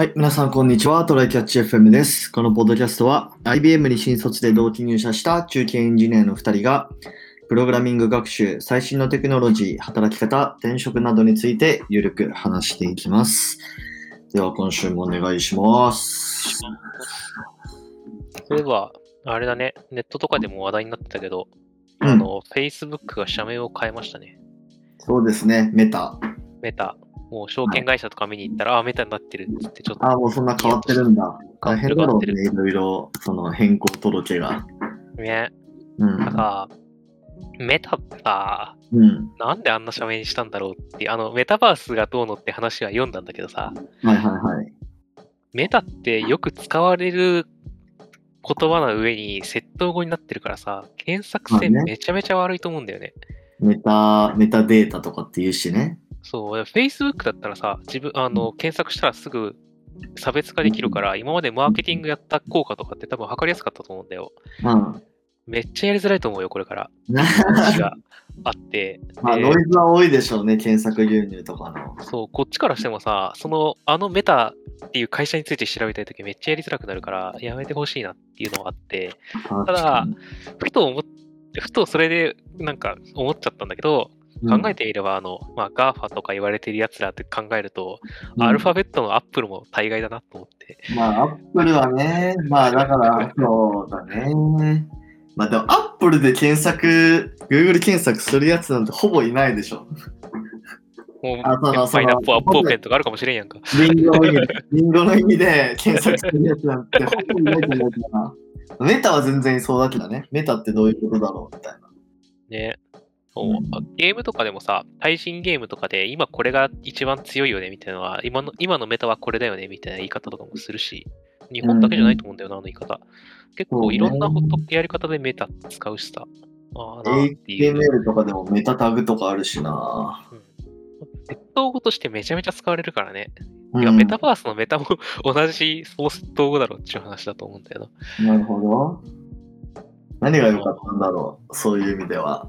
はい、皆さんこんにちは。トライキャッチ FM です。このポッドキャストは IBM に新卒で同期入社した中堅エンジニアの2人がプログラミング学習、最新のテクノロジー、働き方、転職などについてゆるく話していきます。では今週もお願いします。そういえば、あれだね、ネットとかでも話題になってたけど、うんあの、Facebook が社名を変えましたね。そうですね、メタ。メタ。もう証券会社とか見に行ったら、あ、メタになってるっつって、ちょっと、ああ、もうそんな変わってるんだ。大変だろね、いろいろ、その変更届が。ね、うんなん。か、メタってさ、うん。なんであんな社名にしたんだろうってあの、メタバースがどうのって話は読んだんだけどさ、はいはいはい。メタってよく使われる言葉の上に窃盗語になってるからさ、検索性めちゃめちゃ悪いと思うんだよね。メタ、メタデータとかって言うしね。そう、Facebook だったらさ、自分、あの、検索したらすぐ差別化できるから、今までマーケティングやった効果とかって多分測りやすかったと思うんだよ。うん。めっちゃやりづらいと思うよ、これから。があって。あ、でノイズは多いでしょうね、検索牛乳とかの。そう、こっちからしてもさ、その、あのメタっていう会社について調べたいときめっちゃやりづらくなるから、やめてほしいなっていうのがあって、ただふと思っふとそれでなんか思っちゃったんだけど、考えてみれば、あの、まあ、GAFA とか言われてる奴らって考えると、うんアルファベットのアップルも大概だなと思って。まあ、アップルはね、まあだから、そうだね。まあでも、アップルで検索、Google 検索するやつなんてほぼいないでしょ。もう、あそのパイナップル、アップルペンとかあるかもしれんやんか。リンゴの意味で、リンゴの意味で検索するやつなんてほぼいないと思うけどな。メタは全然そうだけどね。メタってどういうことだろうみたいな。ね。そうゲームとかでもさ、対人ゲームとかで、今これが一番強いよねみたいなのは、今の今のメタはこれだよねみたいな言い方とかもするし、日本だけじゃないと思うんだよな、あの言い方。結構いろんなやり方でメタ使うしさ。ああなっていう。HTML とかでもメタタグとかあるしな。うん窃盗語としてめちゃめちゃ使われるからね。うんいや、メタバースのメタも 同じそう窃盗語だろっていう話だと思うんだよな。なるほど。何が良かったんだろう、そういう意味では。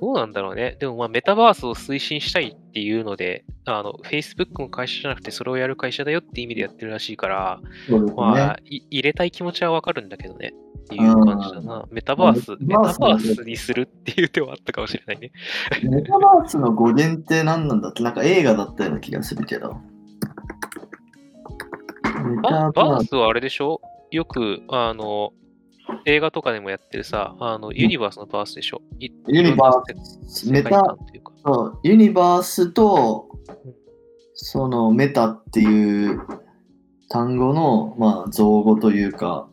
どうなんだろうね。でもまあメタバースを推進したいっていうので、あの、Facebook の会社じゃなくてそれをやる会社だよって意味でやってるらしいから、ね。まあ、い入れたい気持ちはわかるんだけどね。っていう感じだな。メタバース、メメタタバースにするっていう手はあったかもしれないね。メタバースの語源って何なんだっけ？なんか映画だったような気がするけど。メバタバース。バースはあれでしょ？よく、あの、映画とかでもやってるさ、あの、ユニバースのバースでしょ？いユニバースメタというか。そうユニバースとうん、そのメタっていう単語の、まあ、造語というか、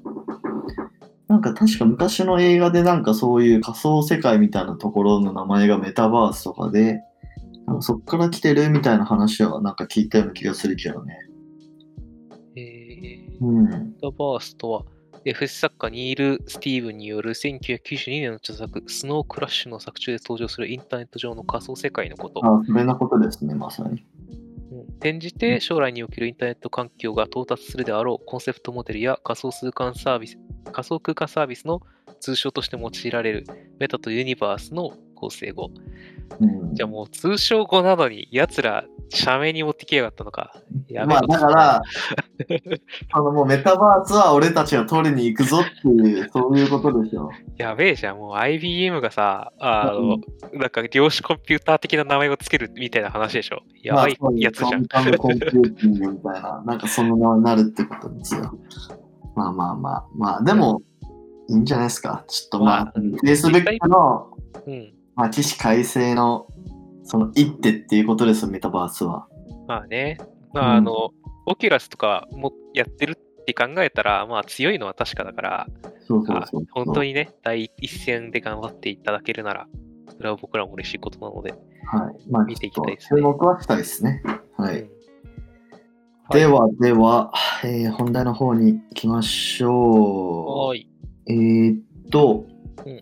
なんか確か昔の映画でなんかそういう仮想世界みたいなところの名前がメタバースとかで、そっから来てるみたいな話はなんか聞いたような気がするけどね。えーうん。メタバースとは、FS 作家ニール・スティーブンによる1992年の著作、スノークラッシュの作中で登場するインターネット上の仮想世界のこと。あ、それのことですね、まさに。うん転じて将来におけるインターネット環境が到達するであろうコンセプトモデルや仮想空間サービス、仮想空間サービスの通称として用いられるメタとユニバースの構成語。うんじゃあもう通称語なのに奴ら社名に持ってきやがったのか。やまあだから、あのもうメタバースは俺たちが取りに行くぞっていう、そういうことでしょ。やべえじゃん。もう IBM がさ、あの、なんか量子コンピューター的な名前をつけるみたいな話でしょ。やばいまあやつじゃん。カムカムコンピューティングみたいな、なんかその名前になるってことですよ。まあまあまあ、まあでも、いいんじゃないですか。ちょっとまあ、まあ Facebook の、うん。まあ、起死回生の、その一手っていうことですよ、メタバースは。まあね。まああの、オキュラスとかもやってるって考えたら、まあ強いのは確かだから、そうそうそう。本当にね、第一線で頑張っていただけるなら、それは僕らも嬉しいことなので。はい。まあ、見ていきたいですね注目はしたいですね。はい。うんでは、では、えー本題の方に行きましょはーい。う。えー、っと、うん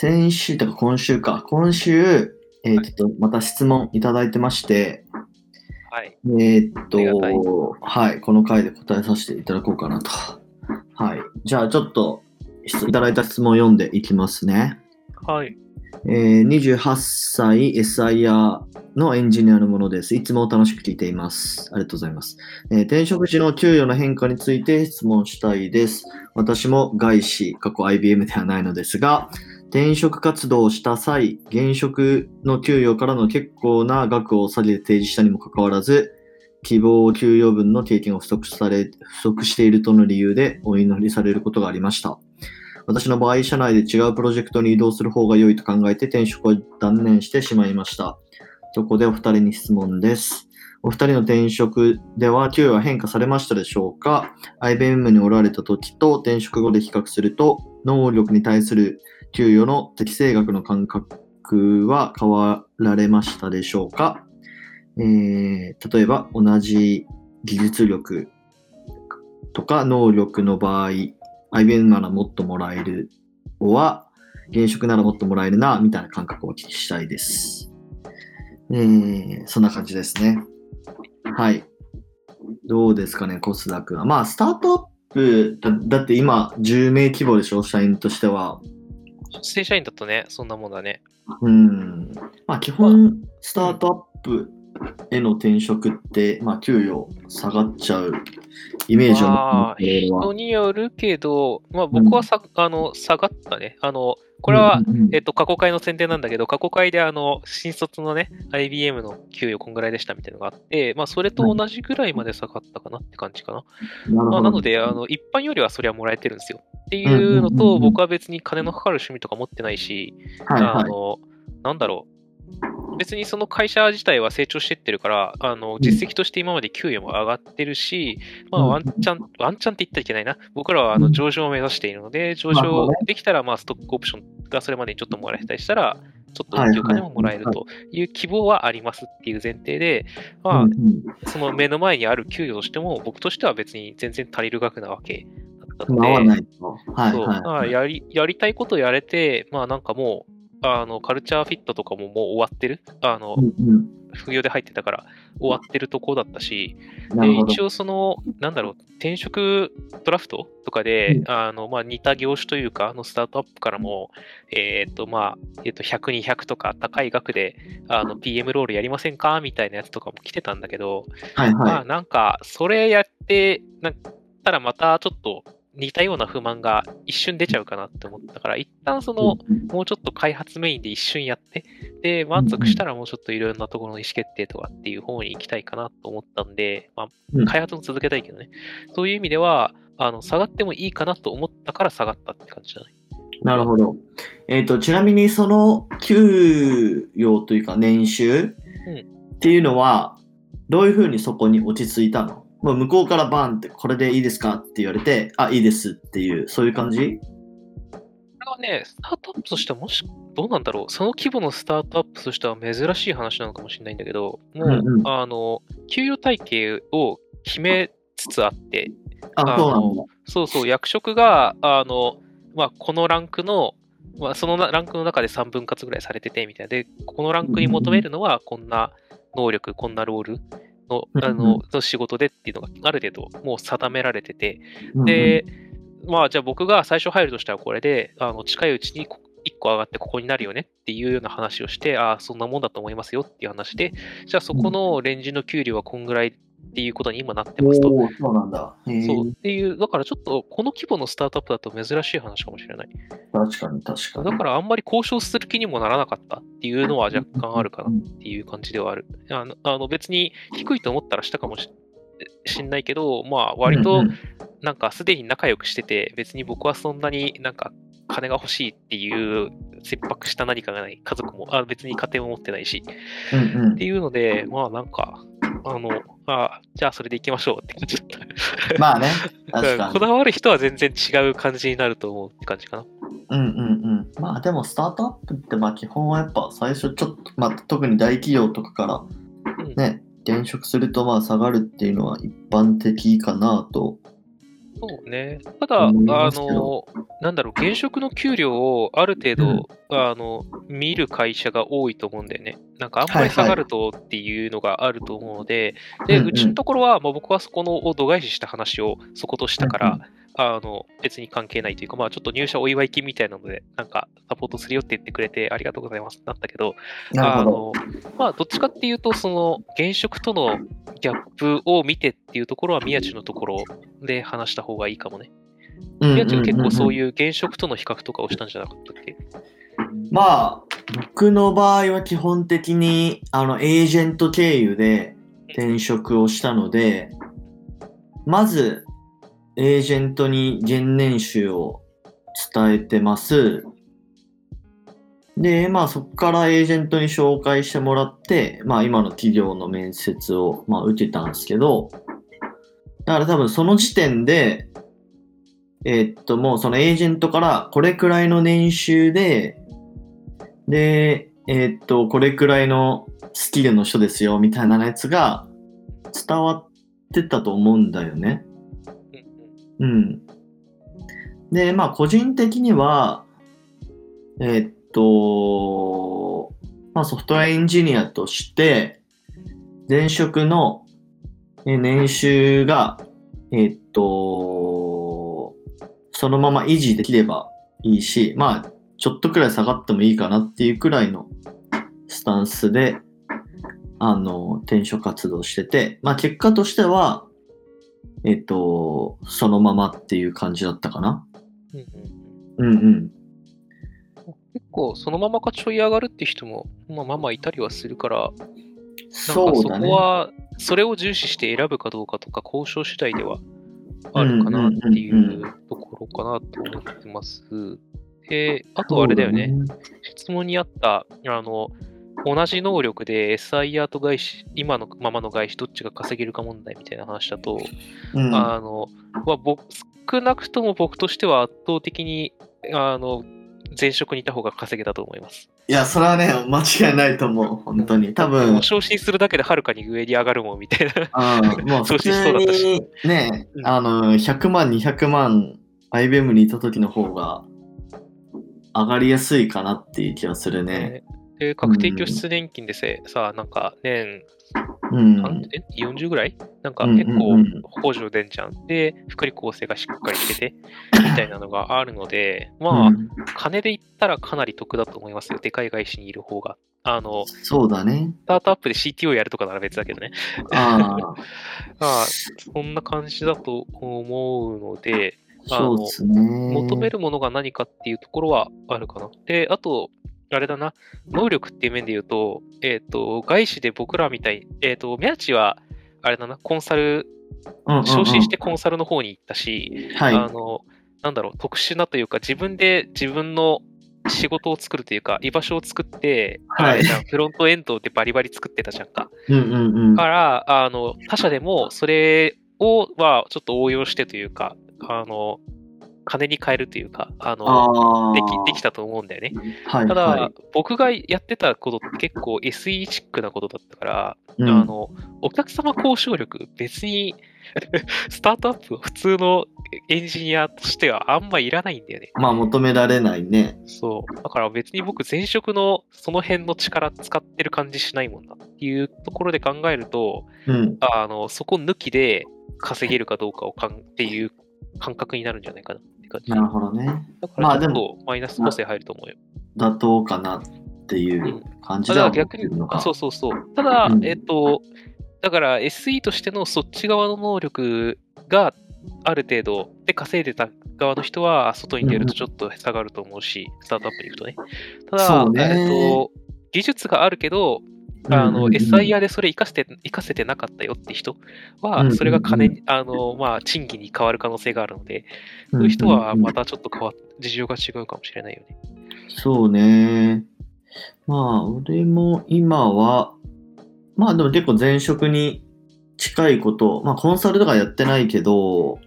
先週、とか今週か、今週、えーっと、また質問いただいてまして、はい。えーっと、はい、この回で答えさせていただこうかなと。はい。じゃあ、ちょっと、質いただいた質問を読んでいきますね。はい。えー28歳 SIR のエンジニアのものです。いつも楽しく聞いています。ありがとうございます。えー転職時の給与の変化について質問したいです。私も外資、過去 IBM ではないのですが、転職活動をした際、現職の給与からの結構な額を下げて提示したにもかかわらず、希望給与分の経験を不足され不足しているとの理由でお祈りされることがありました。私の場合、社内で違うプロジェクトに移動する方が良いと考えて転職を断念してしまいました。そこでお二人に質問です。お二人の転職では給与は変化されましたでしょうか ?IBM におられた時と転職後で比較すると、能力に対する給与の適正額の感覚は変わられましたでしょうか、えー例えば同じ技術力とか能力の場合、IBM ならもっともらえるは、現職ならもっともらえるな、みたいな感覚をお聞きしたいです。えー、そんな感じですね。はい。どうですかね、コスダ君は。まあ、スタートアップだ、だって今、10名規模でしょ、社員としては。正社員だとね、そんなもんだね。うん。まあ、基本、スタートアップへの転職って、まあ、給与下がっちゃうイメージを持まあ、っ人によるけど、まあ僕はさ、あの、下がったね。あの、これは、うんうんうんえっと、過去会の宣伝なんだけど、過去会であの、新卒のね、IBM の給与こんぐらいでしたみたいなのがあって、まあ、それと同じぐらいまで下がったかなって感じかな。なまあ、なので、あの、一般よりはそれはもらえてるんですよ。っていうのと、僕は別に金のかかる趣味とか持ってないし、はいはい。あの、なんだろう。別にその会社自体は成長してってるから、あの、実績として今まで給与も上がってるし、まあ、うん。ワンチャン、ワンチャンって言ったらいけないな。僕らはあのうん。上場を目指しているので、上場できたら、まあ、ストックオプションがそれまでにちょっともらえたりしたら、ちょっとお金ももらえるという希望はありますっていう前提で、まあその目の前にある給与としても、僕としては別に全然足りる額なわけ。だったので、いと。はいそう、はい。まあやり、やりたいことやれて、まあなんかもう、あの、カルチャーフィットとかももう終わってる。あのう、んうん副業で入ってたから終わってるとこだったし、で一。応その、なんだろう、転職ドラフトとかで、うんあの、まあ似た業種というか、あのスタートアップからも、えっ、と、まあ、えっ、と、100、200とか高い額で、あの、PM ロールやりませんかみたいなやつとかも来てたんだけど、はいまあはなんか、それやって、なんたらまたちょっと似たような不満が一瞬出ちゃうかなって思ったから、一旦そい。の、うんもうちょっと開発メインで一瞬やって、で、満足したらもうちょっといろんなところの意思決定とかっていう方に行きたいかなと思ったんで、まうんあ、開発も続けたいけどね。そういう意味では、あの、下がってもいいかなと思ったから下がったって感じだね。なるほど。えっ、と、ちなみにその給与というか年収っていうのは、どういうふうにそこに落ち着いたの？もう向こうからバンって、これでいいですかって言われて、あ、いいですっていう、そういう感じ？これはね、スタートアップとしてはもし、どうなんだろう、その規模のスタートアップとしては珍しい話なのかもしれないんだけど、もう、うんうんあの、給与体系を決めつつあって、あ、あそう。そうそう、役職が、あの、まあ、このランクの、まあ、そのなランクの中で3分割ぐらいされててみたいな。で、このランクに求めるのは、こんな能力、こんなロールのうんあのの仕事でっていうのがある程度もう定められてて、で、まあ、じゃあ僕が最初入るとしたらこれで、あの近いうちに1個上がってここになるよねっていうような話をして、ああ、そんなもんだと思いますよっていう話で、じゃあそこのレンジの給料はこんぐらいっていうことに今なってますと。そうなんだ。そうっていう、だからちょっとこの規模のスタートアップだと珍しい話かもしれない。確かに確かに。だからあんまり交渉する気にもならなかったっていうのは若干あるかなっていう感じではある。あのあの別に低いと思ったらしたかもししんないけど、まあ割となんかすでに仲良くしてて、別に僕はそんなになんか金が欲しいっていう切迫した何かがない家族も、あ別に家庭も持ってないし、うんうんっていうので、まあなんか、あの、あじゃあそれで行きましょうって感じだった。まあね、確かこに。だわる人は全然違う感じになると思うって感じかな。うんうんうん。まあでもスタートアップってまあ基本はやっぱ最初ちょっと、まあ特に大企業とかからうんね、転職するとまあ下がるっていうのは一般的かなと。そうね。ただ、あのど、なんだろう、現職の給料をある程度、あの、見る会社が多いと思うんだよね。なんかあんまり下がるとっていうのがあると思うので、で、うんうん。うちのところは、まあ、僕はそこのを度外視した話をそことしたから、あの、別に関係ないというか、まあちょっと入社お祝い金みたいなので、なんかサポートするよって言ってくれてありがとうございますなったけど、ど。あの、まあどっちかっていうと、その現職とのギャップを見てっていうところは宮地のところで話した方がいいかもね。宮地は結構そうういう現職との比較とかをしたんじゃなかったっけ？まあ、僕の場合は基本的に、あの、エージェント経由で転職をしたので、まず、エージェントに現年収を伝えてます。で、まあそこからエージェントに紹介してもらって、まあ今の企業の面接を、まあ、受けたんですけど、だから多分その時点で、えーっともうそのエージェントからこれくらいの年収で、で、えーっと、これくらいのスキルの人ですよ、みたいなやつが伝わってたと思うんだよね。うん。で、まあ、個人的には、えーっと、まあ、ソフトウェアエンジニアとして、前職の年収が、えーっと、そのまま維持できればいいし、まあ、ちょっとくらい下がってもいいかなっていうくらいのスタンスで、あの、転職活動してて、まあ、結果としては、えっと、そのままっていう感じだったかな？うんうんうんうん。結構そのままかちょい上がるって人も、まあまあまあいたりはするから、なんかそ。こは、それを重視して選ぶかどうかとか、交渉次第ではあるかなっていうところかなと思ってます。で、あとあれだよね、質問にあった、あの、同じ能力で SIR と外資、今のままの外資どっちが稼げるか問題みたいな話だと、うん、あの、まあ、僕少なくとも僕としては圧倒的に、あの、前職にいた方が稼げたと思います。いや、それはね、間違いないと思う。本当に。多分、昇進するだけではるかに上に上がるもんみたいな。うん、もう 普通そうしそうだったしにねう、んあの、100万、200万、IBM にいた時の方が上がりやすいかなっていう気がするね。で、確定拠出年金でせ、さ、なんか年、うん。え40ぐらい？なんかうん結構補助出んじゃん。で、福利厚生がしっかりしてて、みたいなのがあるので、まあ、うん金で言ったらかなり得だと思いますよ。でかい会社にいる方が。あの、スそうだね。タートアップで CTO やるとかなら別だけどね。ああ、まあ、そんな感じだと思うので、あのそうですね。求めるものが何かっていうところはあるかな。で、あと、あれだな、能力っていう面で言うと、えっ、と、外資で僕らみたい、えっ、と、宮地は、あれだな、コンサル、うんうんうん昇進してコンサルの方に行ったし、はい。あの、なんだろう、特殊なというか、自分で自分の仕事を作るというか、居場所を作って、はいフロントエンドでバリバリ作ってたじゃんか。うんうんうん。から、あの、他社でもそれを、は、ちょっと応用してというか、あの、金に変えるというか、あの。でき、できたと思うんだよね。はい、ただ、はい僕がやってたことって結構 SE チックなことだったから、うんあの、お客様交渉力、別に、スタートアップ、普通のエンジニアとしてはあんまいらないんだよね。まあ求められないね。そう。だから別に僕、前職のその辺の力使ってる感じしないもんなっていうところで考えると、うん。あの、そこ抜きで稼げるかどうかをかんっていう感覚になるんじゃないかな感じ。なるほどね。だからまあでとマイナス補正入ると思うよ。妥当かなっていう感じでは逆にそうそうそう。ただ、うんえっと、だから SE としてのそっち側の能力がある程度で稼いでた側の人は外に出るとちょっと下がると思うし、スタートアップに行くとね。ただ、ねえっと、技術があるけど、あの、SIR でそれ活かせて、活かせてなかったよって人は、それが金に、あの、まあ、賃金に変わる可能性があるので、そういう人はまたちょっと変わっ、事情が違うかもしれないよね。そうね。まあ、俺も今は、まあでも結構前職に近いこと、まあコンサルとかやってないけど、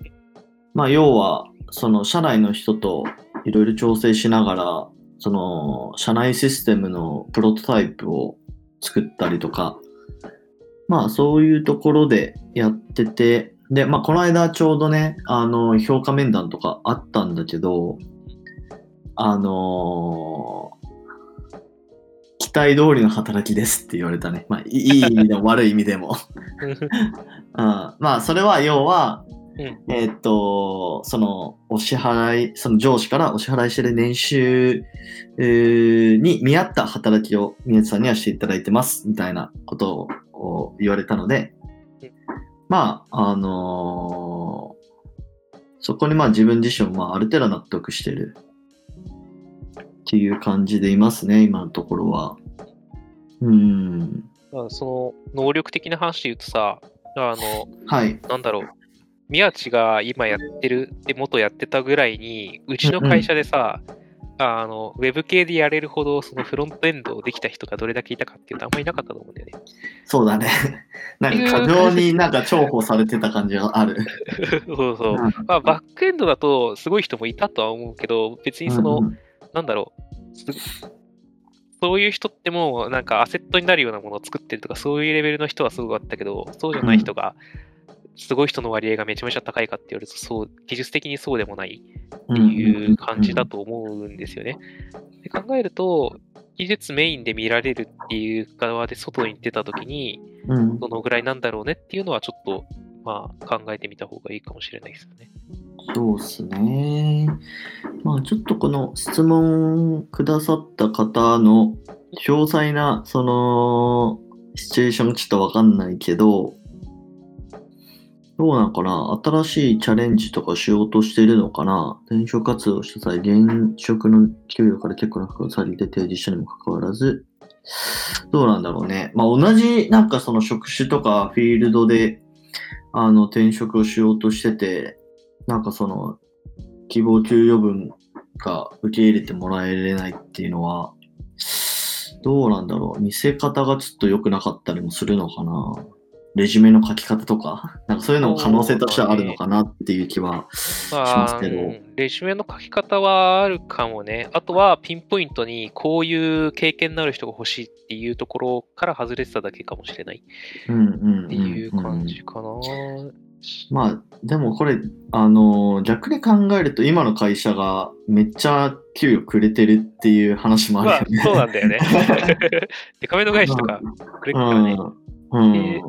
まあ要は、その社内の人といろいろ調整しながら、その社内システムのプロトタイプを作ったりとか、まあそういうところでやってて、で、まあこの間ちょうどね、あの、評価面談とかあったんだけど、あのー期待通りの働きですって言われたね。まあ、いいい意味でも悪い意味でも。うん、まあ、それは要は、うんえーっと、その、お支払い、その上司からお支払いしてる年収えーに見合った働きを宮地さんにはしていただいてます、みたいなことを言われたのでうん、まあ、あのーそこにまあ自分自身もまあある程度納得してるっていう感じでいますね、今のところは。うん。まあその能力的な話で言うとさ、あの、はい。なんだろう、宮地が今やってる、で、元やってたぐらいに、うちの会社でさ、あの、ウェブ系でやれるほど、そのフロントエンドをできた人がどれだけいたかっていうと、あんまりいなかったと思うんだよね。そうだね。なんか過剰になんか重宝されてた感じがある。そうそう。うんまあ、バックエンドだと、すごい人もいたとは思うけど、別にその、うんなんだろう、すそういう人ってもう、なんかアセットになるようなものを作ってるとか、そういうレベルの人はすごくあったけど、そうじゃない人が、すごい人の割合がめちゃめちゃ高いかって言われると、そう、技術的にそうでもないっていう感じだと思うんですよね。で考えると、技術メインで見られるっていう側で外に出たときに、うん。どのぐらいなんだろうねっていうのはちょっと、まあ、考えてみた方がいいかもしれないですよね。そうですね。まあちょっとこの質問くださった方の詳細なそのシチュエーションちょっとわかんないけど、どうなのかな？新しいチャレンジとかしようとしてるのかな？転職活動した際、現職の給与から結構な額を去りで提示したにもかかわらず、どうなんだろうね。まあ同じなんかその職種とかフィールドであの転職をしようとしてて、なんかその希望給与分が受け入れてもらえれないっていうのは、どうなんだろう。見せ方がちょっと良くなかったりもするのかな。レジュメの書き方とか、なんかそういうのも可能性としてはあるのかなっていう気はしままあ、すけど。うんレジュメの書き方はあるかもね。あとはピンポイントにこういう経験のある人が欲しいっていうところから外れてただけかもしれないうんうんうんっていう感じかな。まあ、でもこれ、あのー逆に考えると今の会社がめっちゃ給与くれてるっていう話もあるまあよね。、そうなんだよね。で、亀の返しとかくれてたよね。うん。うんで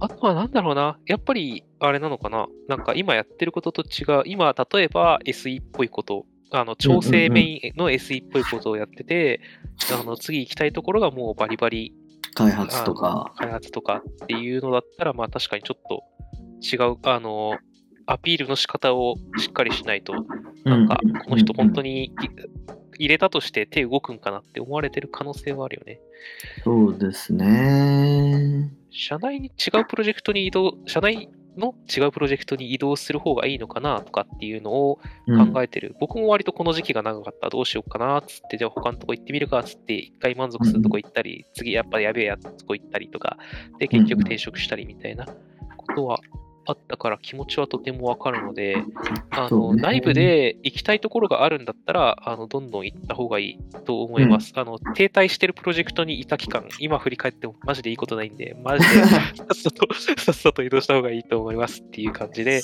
あとはなんだろうな。やっぱり、あれなのかな。なんか今やってることと違う。今、例えば SE っぽいこと、あの、調整メインの SE っぽいことをやってて、あの、次行きたいところがもうバリバリ開発とか。開発とかっていうのだったら、まあ確かにちょっと違う、あの、アピールの仕方をしっかりしないと、なんか、この人本当に。入れたとして手動くんかなって思われてる可能性はあるよね。そうですね。社内に違うプロジェクトに移動、社内の違うプロジェクトに移動する方がいいのかなとかっていうのをうん考えてる。僕も割とこの時期が長かった。どうしようかなっつって、じゃあ他のとこ行ってみるかっつって、一回満足するとこ行ったり、次やっぱやべえやつとこ行ったりとか、で、結局転職したりみたいなことはあったから気持ちはとてもわかるので、あの、ね内部で行きたいところがあるんだったら、あの、どんどん行った方がいいと思います。あの、停滞してるプロジェクトにいた期間、今振り返ってもマジでいいことないんで、マジで さっさと、さっさと移動した方がいいと思いますっていう感じで、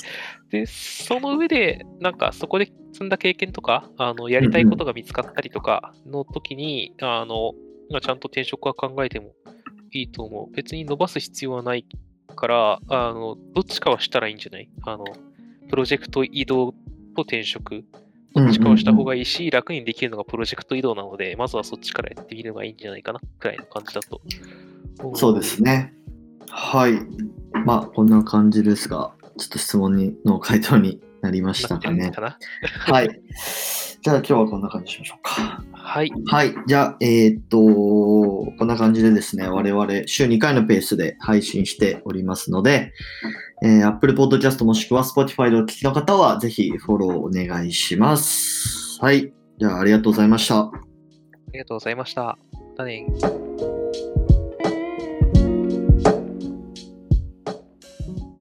で、その上で、なんかそこで積んだ経験とか、あの、やりたいことが見つかったりとかの時に、あの、まあちゃんと転職は考えてもいいと思う。別に伸ばす必要はないから、あの、どっちかはしたらいいんじゃない？あの、プロジェクト移動と転職。どっちかはした方がいいし、楽にできるのがプロジェクト移動なので、まずはそっちからやってみるのがいいんじゃないかな、くらいの感じだと。そうですね。はい。まあ、こんな感じですが、ちょっと質問にの回答になりましたかね。かな。はい。じゃあ今日はこんな感じにしましょうか。はい。はい。じゃあ、えーっと、こんな感じでですね、我々週2回のペースで配信しておりますので、えー Apple Podcast もしくは Spotify でお聞きの方は、ぜひフォローお願いします。はい。じゃあ、ありがとうございました。ありがとうございました。またね。